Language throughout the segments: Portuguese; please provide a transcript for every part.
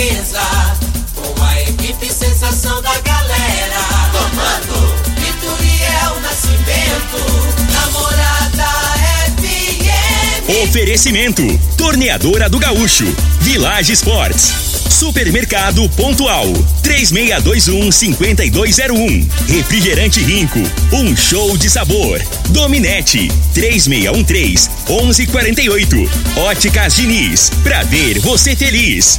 mesa, com a equipe sensação da galera. Comando Vitoriel Nascimento, namorada FM. Oferecimento: Torneadora do Gaúcho, Village Sports. Supermercado Pontual 3621 5201. Refrigerante Rinco, um show de sabor. Dominete 3613 1148. Óticas Diniz, pra ver você feliz.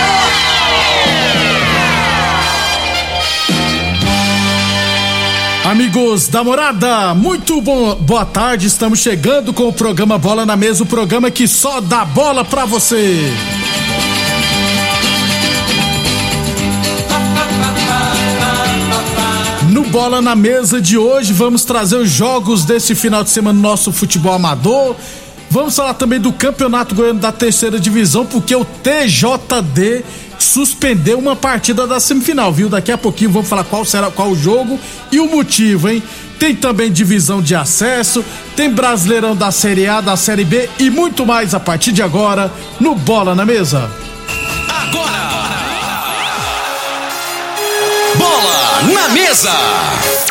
Amigos da morada, muito bo boa tarde. Estamos chegando com o programa Bola na Mesa o programa que só dá bola pra você. No Bola na Mesa de hoje, vamos trazer os jogos desse final de semana no nosso futebol amador. Vamos falar também do Campeonato Goiano da Terceira Divisão, porque o TJD suspendeu uma partida da semifinal, viu? Daqui a pouquinho vamos falar qual será qual o jogo e o motivo, hein? Tem também divisão de acesso, tem Brasileirão da Série A, da Série B e muito mais a partir de agora no Bola na Mesa. Agora! Bola na Mesa!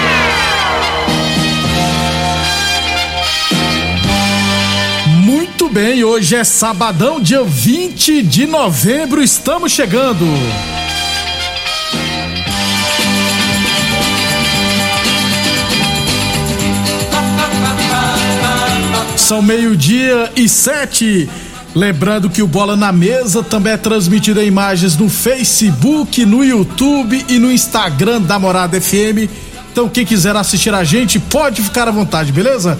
Bem, hoje é sabadão, dia 20 de novembro, estamos chegando. São meio-dia e sete. Lembrando que o Bola na Mesa também é transmitido em imagens no Facebook, no YouTube e no Instagram da Morada FM. Então, quem quiser assistir a gente, pode ficar à vontade, beleza?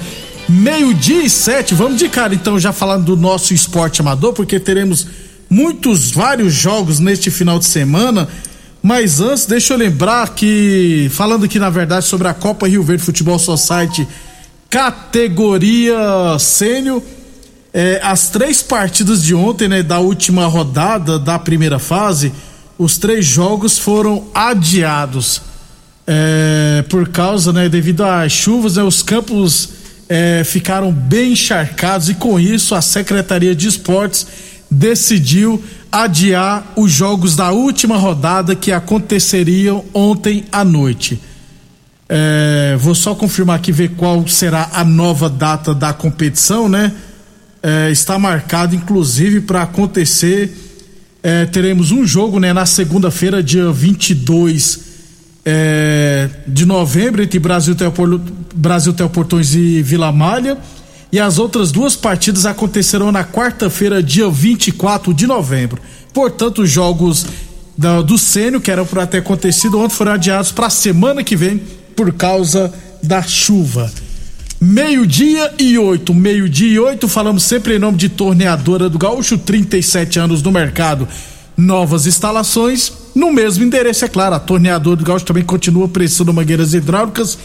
Meio-dia e sete, vamos de cara então, já falando do nosso esporte amador, porque teremos muitos, vários jogos neste final de semana. Mas antes, deixa eu lembrar que, falando aqui na verdade sobre a Copa Rio Verde Futebol Society categoria sênior, é, as três partidas de ontem, né, da última rodada da primeira fase, os três jogos foram adiados. É, por causa, né, devido às chuvas, né, os campos é, ficaram bem encharcados e com isso a Secretaria de Esportes decidiu adiar os jogos da última rodada que aconteceriam ontem à noite. É, vou só confirmar aqui ver qual será a nova data da competição, né? É, está marcado inclusive para acontecer. É, teremos um jogo né, na segunda-feira, dia 22 é, de novembro, entre Brasil, Teopor, Brasil Teoportões e Vila Malha. E as outras duas partidas acontecerão na quarta-feira, dia 24 de novembro. Portanto, os jogos da, do Sênio, que eram para ter acontecido ontem, foram adiados para a semana que vem por causa da chuva. Meio-dia e oito, meio-dia e oito, falamos sempre em nome de Torneadora do Gaúcho, 37 anos no mercado, novas instalações, no mesmo endereço, é claro. A Torneadora do Gaúcho também continua prestando mangueiras hidráulicas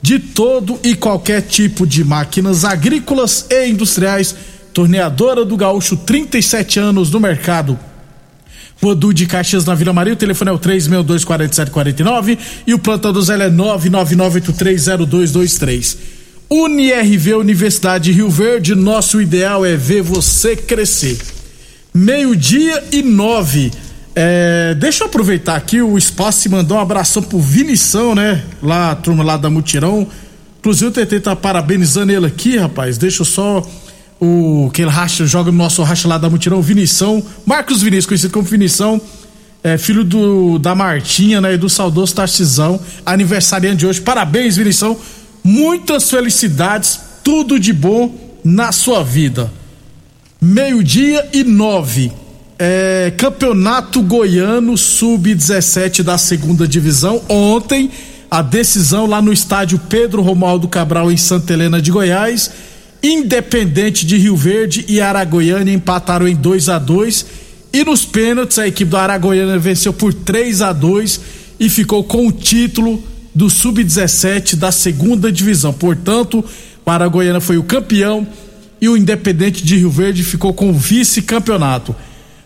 de todo e qualquer tipo de máquinas agrícolas e industriais. Torneadora do Gaúcho, 37 anos no mercado. Rodu de Caxias na Vila Maria, o telefone é o 3624749 e o plantão do Zé é 999830223. UniRV Universidade de Rio Verde, nosso ideal é ver você crescer. Meio-dia e nove. É, deixa eu aproveitar aqui o espaço e mandar um abração pro Vinição, né? Lá, turma lá da Mutirão. Inclusive o TT tá parabenizando ele aqui, rapaz. Deixa eu só o que ele racha, joga no nosso racha lá da Mutirão, Vinição, Marcos Vinícius, conhecido como Vinição, é, filho do da Martinha, né, e do saudoso Tarcisão, aniversariante de hoje. Parabéns, Vinição. Muitas felicidades, tudo de bom na sua vida. Meio-dia e nove. É, Campeonato Goiano Sub-17 da segunda divisão. Ontem, a decisão lá no estádio Pedro Romualdo Cabral, em Santa Helena de Goiás. Independente de Rio Verde e Aragoiânia empataram em 2 a 2 E nos pênaltis, a equipe do Aragoiânia venceu por 3 a 2 e ficou com o título do Sub-17 da segunda divisão. Portanto, o Aragoiana foi o campeão e o Independente de Rio Verde ficou com o vice-campeonato.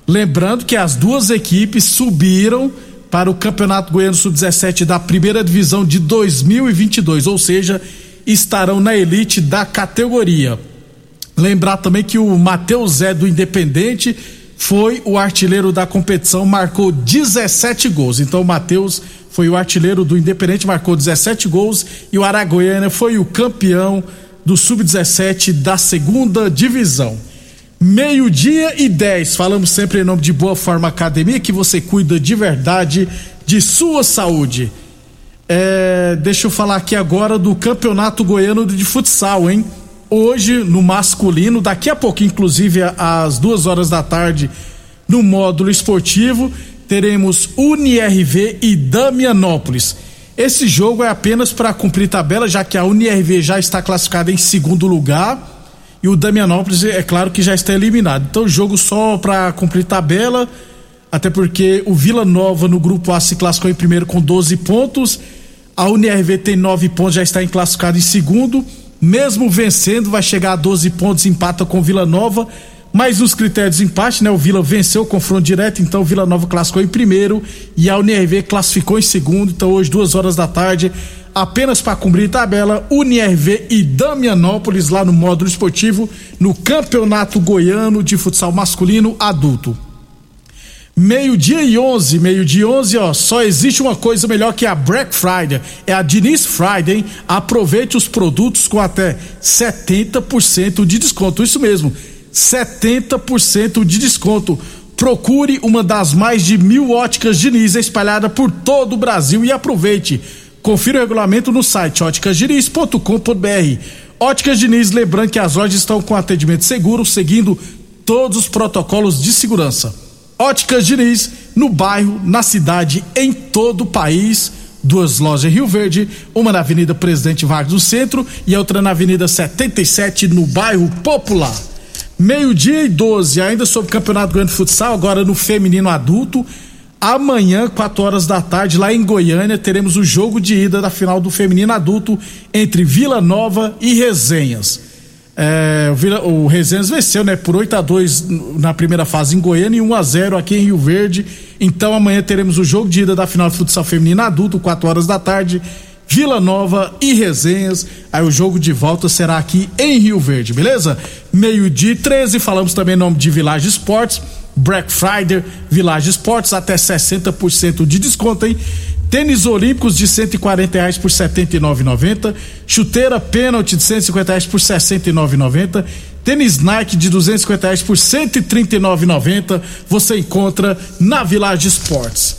Lembrando que as duas equipes subiram para o Campeonato Goiano Sub-17 da primeira divisão de 2022, ou seja, estarão na elite da categoria. Lembrar também que o Matheus Zé do Independente foi o artilheiro da competição, marcou 17 gols. Então o Matheus foi o artilheiro do Independente, marcou 17 gols e o Aragoiana foi o campeão do Sub-17 da segunda divisão. Meio-dia e 10. Falamos sempre em nome de Boa Forma Academia, que você cuida de verdade de sua saúde. É, deixa eu falar aqui agora do Campeonato Goiano de Futsal, hein? Hoje, no masculino, daqui a pouco, inclusive às duas horas da tarde, no módulo esportivo, teremos UniRV e Damianópolis. Esse jogo é apenas para cumprir tabela, já que a UNIRV já está classificada em segundo lugar e o Damianópolis é claro que já está eliminado. Então, jogo só para cumprir tabela, até porque o Vila Nova no grupo A se classificou em primeiro com 12 pontos. A UNIRV tem 9 pontos, já está em classificado em segundo. Mesmo vencendo, vai chegar a 12 pontos, empata com Vila Nova mas nos critérios de empate, né? O Vila venceu o confronto direto, então o Vila Nova classificou em primeiro e a UNRV classificou em segundo. Então hoje, duas horas da tarde, apenas para cumprir tabela, UNRV e Damianópolis lá no módulo esportivo, no Campeonato Goiano de Futsal Masculino Adulto. Meio-dia e 11, meio-dia e 11, ó, só existe uma coisa melhor que a Black Friday, é a Diniz Friday, hein? Aproveite os produtos com até 70% de desconto, isso mesmo, 70% de desconto. Procure uma das mais de mil óticas Diniz espalhada por todo o Brasil e aproveite. Confira o regulamento no site óticasdiniz.com.br. Óticas Diniz, lembrando que as lojas estão com atendimento seguro, seguindo todos os protocolos de segurança. Óticas Diniz, no bairro, na cidade, em todo o país. Duas lojas em Rio Verde, uma na Avenida Presidente Vargas do Centro e outra na Avenida 77, no bairro Popular. Meio-dia e 12, ainda sobre o Campeonato Grande Futsal, agora no feminino adulto. Amanhã, 4 horas da tarde, lá em Goiânia, teremos o jogo de ida da final do feminino adulto entre Vila Nova e Resenhas. É, o, Vila, o Resenhas venceu, né, por 8 a 2 na primeira fase em Goiânia e 1 a 0 aqui em Rio Verde. Então amanhã teremos o jogo de ida da final do futsal feminino adulto, 4 horas da tarde. Vila Nova e Resenhas. Aí o jogo de volta será aqui em Rio Verde, beleza? Meio-dia 13, falamos também em nome de Village Esportes, Black Friday, Village Esportes, até 60% de desconto, hein? Tênis olímpicos de 140 reais por 79,90. Chuteira pênalti de 150 reais por 69,90. Tênis Nike de 250 reais por 139,90. Você encontra na Village Esportes.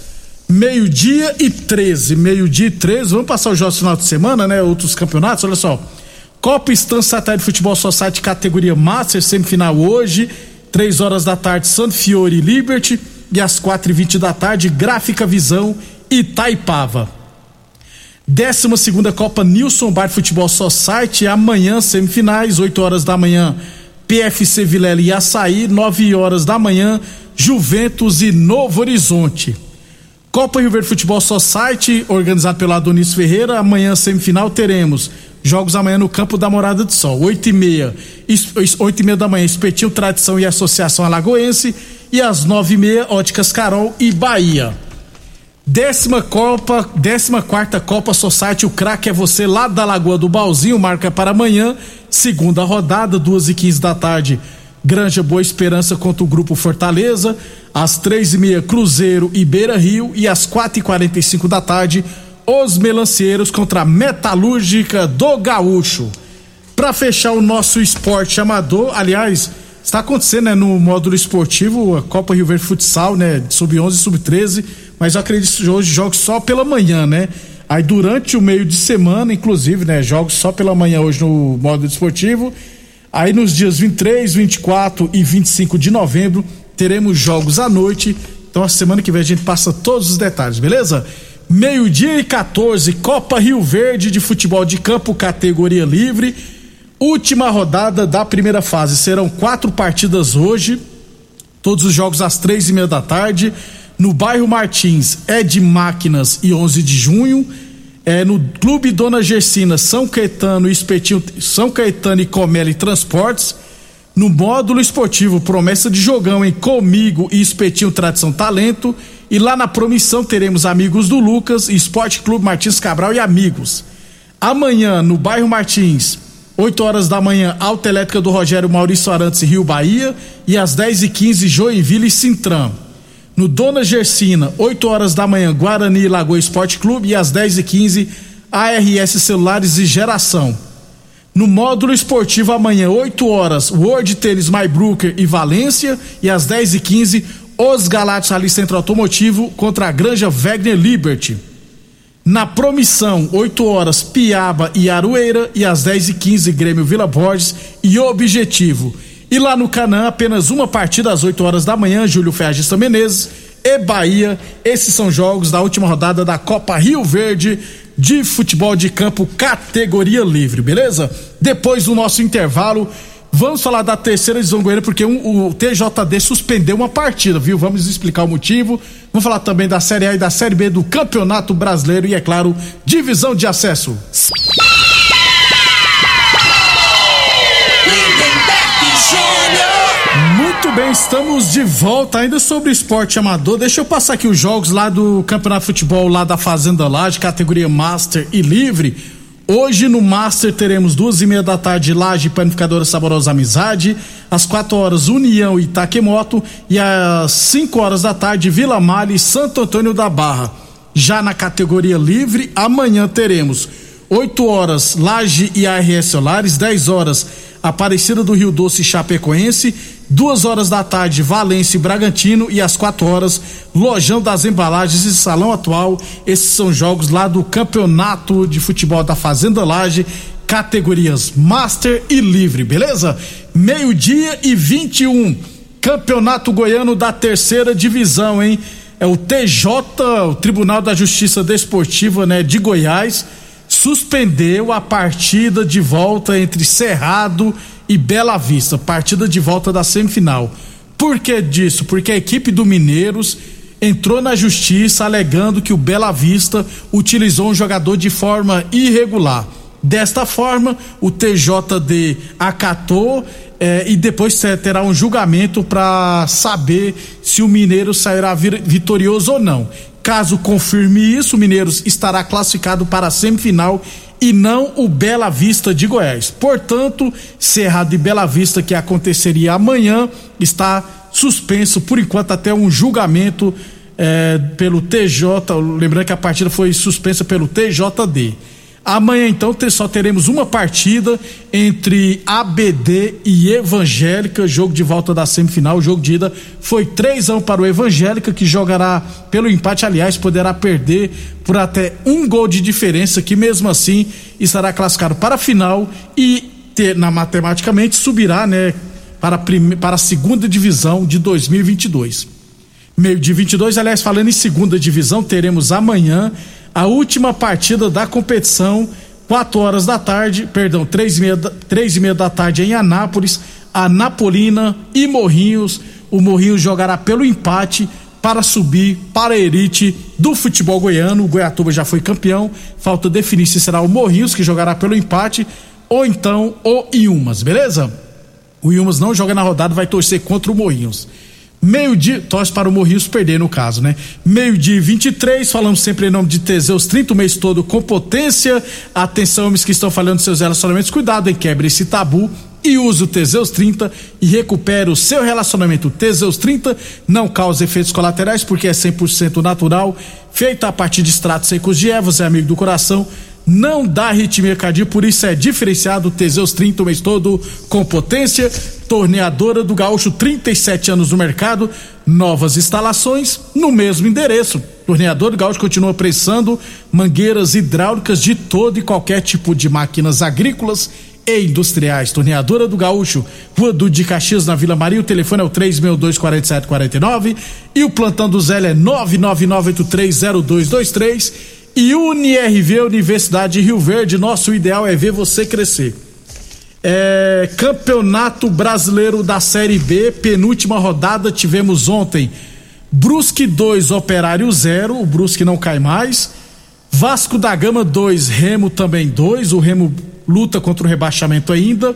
Meio-dia e 13. Meio-dia e 13. Vamos passar os jogos no final de semana, né? Outros campeonatos. Olha só. Copa Estância Satélite Futebol Society categoria Master, semifinal hoje. 3 horas da tarde, Santo Fiore Liberty. E às 4 e 20 da tarde, Gráfica Visão e Taipava. 12 segunda Copa Nilson Bar Futebol Society, amanhã, semifinais, 8 horas da manhã, PFC Vilela e Açaí, 9 horas da manhã, Juventus e Novo Horizonte. Copa Rio Verde Futebol Society, organizado pelo Adonis Ferreira. Amanhã, semifinal, teremos jogos amanhã no campo da Morada do Sol. Oito e meia, oito e meia da manhã, Espetinho Tradição e Associação Alagoense. E às nove e meia, Óticas Carol e Bahia. Décima Copa, décima quarta Copa Society, o craque é você lá da Lagoa do Balzinho, marca para amanhã, segunda rodada, duas e quinze da tarde. Granja Boa Esperança contra o Grupo Fortaleza, às três e meia Cruzeiro e Beira Rio e às quatro e quarenta e cinco da tarde os Melancieiros contra a Metalúrgica do Gaúcho. Para fechar o nosso esporte amador, aliás, está acontecendo né, no módulo esportivo a Copa Rio Verde Futsal, né, sub 11 e sub 13, mas eu acredito que hoje jogos só pela manhã, né? Aí durante o meio de semana, inclusive, né, jogos só pela manhã hoje no módulo esportivo Aí nos dias 23, 24 e 25 de novembro teremos jogos à noite. Então, a semana que vem a gente passa todos os detalhes, beleza? Meio-dia e 14, Copa Rio Verde de futebol de campo, categoria livre. Última rodada da primeira fase. Serão quatro partidas hoje. Todos os jogos às três e meia da tarde. No bairro Martins é de Máquinas e 11 de junho. É no Clube Dona Gersina, São Caetano e Espetinho, São Caetano e Comeli Transportes. No módulo esportivo Promessa de Jogão em Comigo e Espetinho Tradição Talento. E lá na promissão teremos Amigos do Lucas, Esporte Clube Martins Cabral e Amigos. Amanhã, no bairro Martins, 8 horas da manhã, Alta Elétrica do Rogério Maurício Arantes Rio Bahia e às 10 e 15 Joinville e Sintram. No Dona Gersina, 8 horas da manhã, Guarani e Lagoa Esporte Clube e às 10 e 15 ARS Celulares e Geração. No módulo esportivo amanhã, 8 horas, World Tênis Brooker e Valência e às 10 e 15 Os Galatos Ali Centro Automotivo contra a Granja Wegner Liberty. Na promissão, 8 horas, Piaba e Aroeira e às 10 e 15 Grêmio Vila Borges e Objetivo. E lá no Canã, apenas uma partida às 8 horas da manhã, Júlio Fergista Menezes e Bahia. Esses são jogos da última rodada da Copa Rio Verde de futebol de campo categoria livre, beleza? Depois do nosso intervalo, Vamos falar da terceira divisão goiana, porque um, o TJD suspendeu uma partida, viu? Vamos explicar o motivo. Vamos falar também da Série A e da Série B do Campeonato Brasileiro e, é claro, divisão de acesso. Muito bem, estamos de volta ainda sobre esporte amador. Deixa eu passar aqui os jogos lá do Campeonato de Futebol lá da Fazenda Laje, categoria Master e Livre. Hoje no Master teremos duas e meia da tarde Laje Panificadora Saborosa Amizade, às quatro horas União Itaquemoto e às cinco horas da tarde Vila Male e Santo Antônio da Barra. Já na categoria livre, amanhã teremos 8 horas Laje e ARS Solares, 10 horas Aparecida do Rio Doce Chapecoense, duas horas da tarde Valência e Bragantino e às quatro horas Lojão das Embalagens e Salão Atual. Esses são jogos lá do Campeonato de Futebol da Fazenda Laje, categorias Master e Livre, beleza? Meio-dia e 21. Campeonato Goiano da Terceira Divisão, hein? É o TJ, o Tribunal da Justiça Desportiva, né, de Goiás suspendeu a partida de volta entre Cerrado e Bela Vista, partida de volta da semifinal. Por que disso? Porque a equipe do Mineiros entrou na justiça alegando que o Bela Vista utilizou um jogador de forma irregular. Desta forma, o TJD acatou eh, e depois terá um julgamento para saber se o Mineiro sairá vitorioso ou não. Caso confirme isso, o Mineiros estará classificado para a semifinal e não o Bela Vista de Goiás. Portanto, Cerrado e Bela Vista, que aconteceria amanhã, está suspenso por enquanto até um julgamento eh, pelo TJ. Lembrando que a partida foi suspensa pelo TJD. Amanhã, então, só teremos uma partida entre ABD e Evangélica, jogo de volta da semifinal. O jogo de ida foi 3 a 1 para o Evangélica, que jogará pelo empate, aliás, poderá perder por até um gol de diferença, que mesmo assim estará classificado para a final e, ter, na, matematicamente, subirá né, para, a para a segunda divisão de 2022. Meio de 22, aliás, falando em segunda divisão, teremos amanhã a última partida da competição, 4 horas da tarde, perdão, três e, meia, três e meia da tarde em Anápolis, a Napolina e Morrinhos. O Morrinhos jogará pelo empate para subir para a elite do futebol goiano. O Goiatuba já foi campeão, falta definir se será o Morrinhos que jogará pelo empate ou então o Iumas, beleza? O Iumas não joga na rodada, vai torcer contra o Morrinhos. Meio-dia, torce para o Morrinhos perder no caso, né? Meio-dia 23, falamos sempre em nome de Teseus 30 o mês todo com potência. Atenção, homens que estão falando de seus relacionamentos, cuidado em quebre esse tabu e use o Teseus 30 e recupere o seu relacionamento. Teseus 30 não causa efeitos colaterais porque é 100% natural, feito a partir de extratos secos de ervas, é amigo do coração não dá arritmia cardíaca, por isso é diferenciado Teseus 30 o mês todo com potência. Torneadora do Gaúcho, 37 anos no mercado, novas instalações no mesmo endereço. Torneador do Gaúcho continua pressando mangueiras hidráulicas de todo e qualquer tipo de máquinas agrícolas e industriais. Torneadora do Gaúcho, Rua do de Caxias, na Vila Maria. O telefone é o 3624749 e o plantão do Zé é 999830223. E UniRV, Universidade de Rio Verde, nosso ideal é ver você crescer. É, Campeonato Brasileiro da Série B, penúltima rodada, tivemos ontem Brusque 2, Operário 0, o Brusque não cai mais. Vasco da Gama 2, Remo também 2, o Remo luta contra o rebaixamento ainda.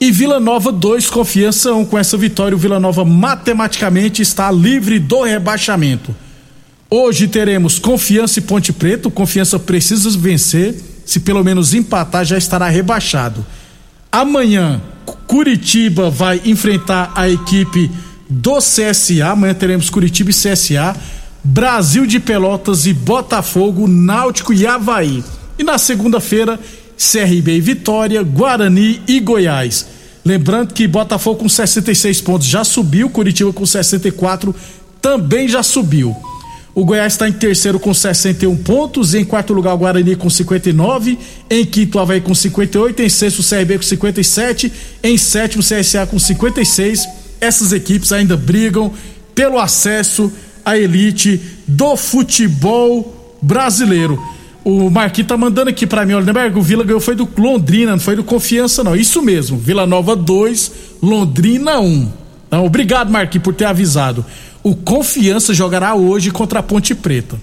E Vila Nova 2, Confiança 1. Um. Com essa vitória, o Vila Nova matematicamente está livre do rebaixamento. Hoje teremos Confiança e Ponte Preta. Confiança precisa vencer. Se pelo menos empatar, já estará rebaixado. Amanhã, Curitiba vai enfrentar a equipe do CSA. Amanhã teremos Curitiba e CSA. Brasil de Pelotas e Botafogo, Náutico e Havaí. E na segunda-feira, CRB e Vitória, Guarani e Goiás. Lembrando que Botafogo com 66 pontos já subiu, Curitiba com 64 também já subiu. O Goiás está em terceiro com 61 pontos, em quarto lugar o Guarani com 59, em quinto o Havaí com 58, em sexto o CRB com 57, em sétimo o CSA com 56. Essas equipes ainda brigam pelo acesso à elite do futebol brasileiro. O Marquinhos tá mandando aqui para mim, olha, o Vila ganhou foi do Londrina, não foi do Confiança não. Isso mesmo, Vila Nova 2, Londrina 1. Um. Então, obrigado Marquinhos por ter avisado. O Confiança jogará hoje contra a Ponte Preta.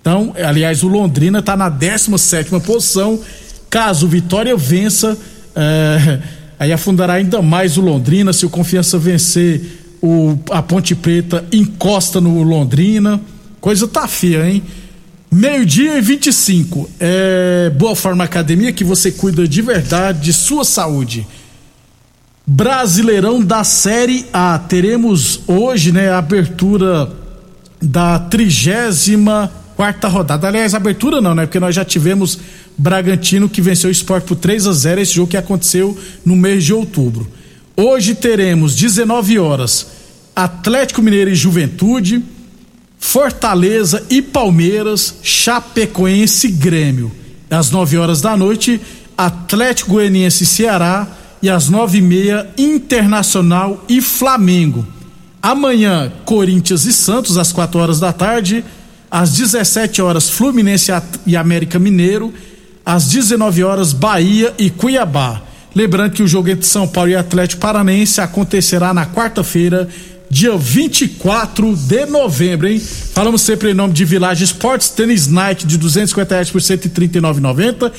Então, aliás, o Londrina está na 17 posição. Caso o Vitória vença, é, aí afundará ainda mais o Londrina. Se o Confiança vencer, o, a Ponte Preta encosta no Londrina. Coisa tá feia, hein? Meio-dia e 25. É Boa Forma Academia que você cuida de verdade de sua saúde. Brasileirão da Série A. Teremos hoje, né, a abertura da 34 quarta rodada. Aliás, abertura não, né? Porque nós já tivemos Bragantino que venceu o Sport por 3 a 0 esse jogo que aconteceu no mês de outubro. Hoje teremos 19 horas Atlético Mineiro e Juventude, Fortaleza e Palmeiras, Chapecoense e Grêmio. Às 9 horas da noite, Atlético Goianiense e Ceará e às nove e meia Internacional e Flamengo. Amanhã Corinthians e Santos às quatro horas da tarde, às 17 horas Fluminense e América Mineiro, às 19 horas Bahia e Cuiabá. Lembrando que o jogo entre São Paulo e Atlético Paranense acontecerá na quarta-feira, dia 24 de novembro, hein? Falamos sempre em nome de Village Esportes, tênis Nike de 250 reais por 139,90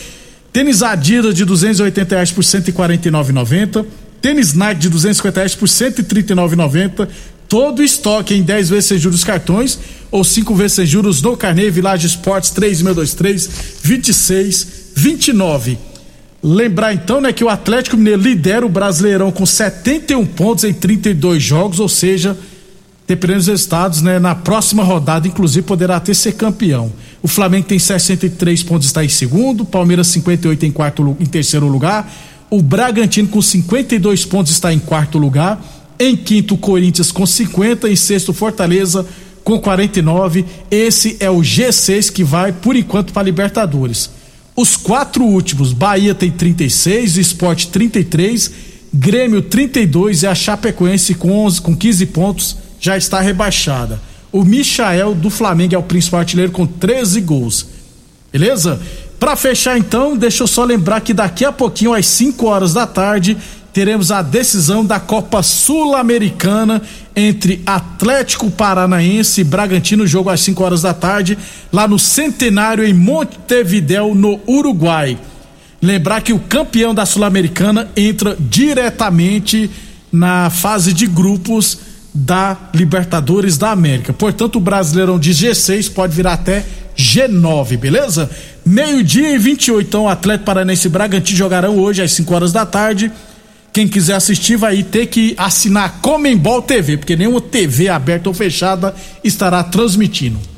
Tênis Adidas de 280 reais por 149,90. Tênis Nike de 250 reais por 139,90. Todo estoque em 10 vezes sem juros cartões ou 5 vezes sem juros no Carnê Village Esportes 3623 2629. Lembrar então, né, que o Atlético Mineiro lidera o Brasileirão com 71 pontos em 32 jogos, ou seja, dependendo dos resultados, né, na próxima rodada, inclusive, poderá até ser campeão. O Flamengo tem 63 pontos, está em segundo. Palmeiras 58 em quarto, em terceiro lugar. O Bragantino com 52 pontos está em quarto lugar. Em quinto, Corinthians com 50. Em sexto, Fortaleza com 49. Esse é o G6 que vai, por enquanto, para Libertadores. Os quatro últimos, Bahia tem 36, o Esporte 33, Grêmio 32 e a Chapecoense com 11, com 15 pontos já está rebaixada. O Michael do Flamengo é o principal artilheiro com 13 gols. Beleza? Para fechar então, deixa eu só lembrar que daqui a pouquinho, às 5 horas da tarde, teremos a decisão da Copa Sul-Americana entre Atlético Paranaense e Bragantino, jogo às 5 horas da tarde, lá no Centenário em Montevidéu, no Uruguai. Lembrar que o campeão da Sul-Americana entra diretamente na fase de grupos da Libertadores da América. Portanto, o Brasileirão de G6 pode virar até G9, beleza? Meio-dia e 28, então, Atlético Paranense e Bragantino jogarão hoje às 5 horas da tarde. Quem quiser assistir vai ter que assinar Comembol TV, porque nenhuma TV aberta ou fechada estará transmitindo.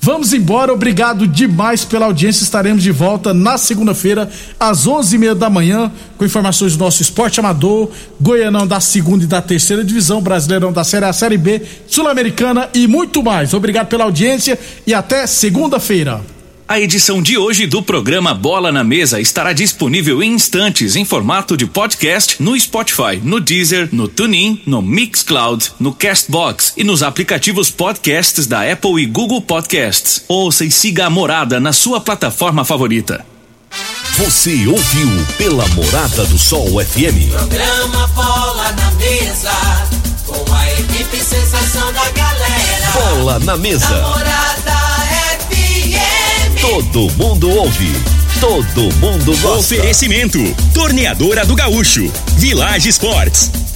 Vamos embora, obrigado demais pela audiência. Estaremos de volta na segunda-feira, às onze e meia da manhã, com informações do nosso esporte amador, Goianão da segunda e da terceira divisão, Brasileirão da Série A, Série B, Sul-Americana e muito mais. Obrigado pela audiência e até segunda-feira. A edição de hoje do programa Bola na Mesa estará disponível em instantes em formato de podcast no Spotify, no Deezer, no TuneIn, no Mixcloud, no Castbox e nos aplicativos podcasts da Apple e Google Podcasts. Ouça e siga a Morada na sua plataforma favorita. Você ouviu pela Morada do Sol FM. Programa Bola na Mesa, com a equipe sensação da galera. Bola na Mesa. Morada FM. Todo mundo ouve. Todo mundo gosta. Oferecimento: Torneadora do Gaúcho, Village Sports.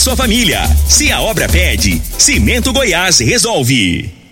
sua família. Se a obra pede, Cimento Goiás resolve.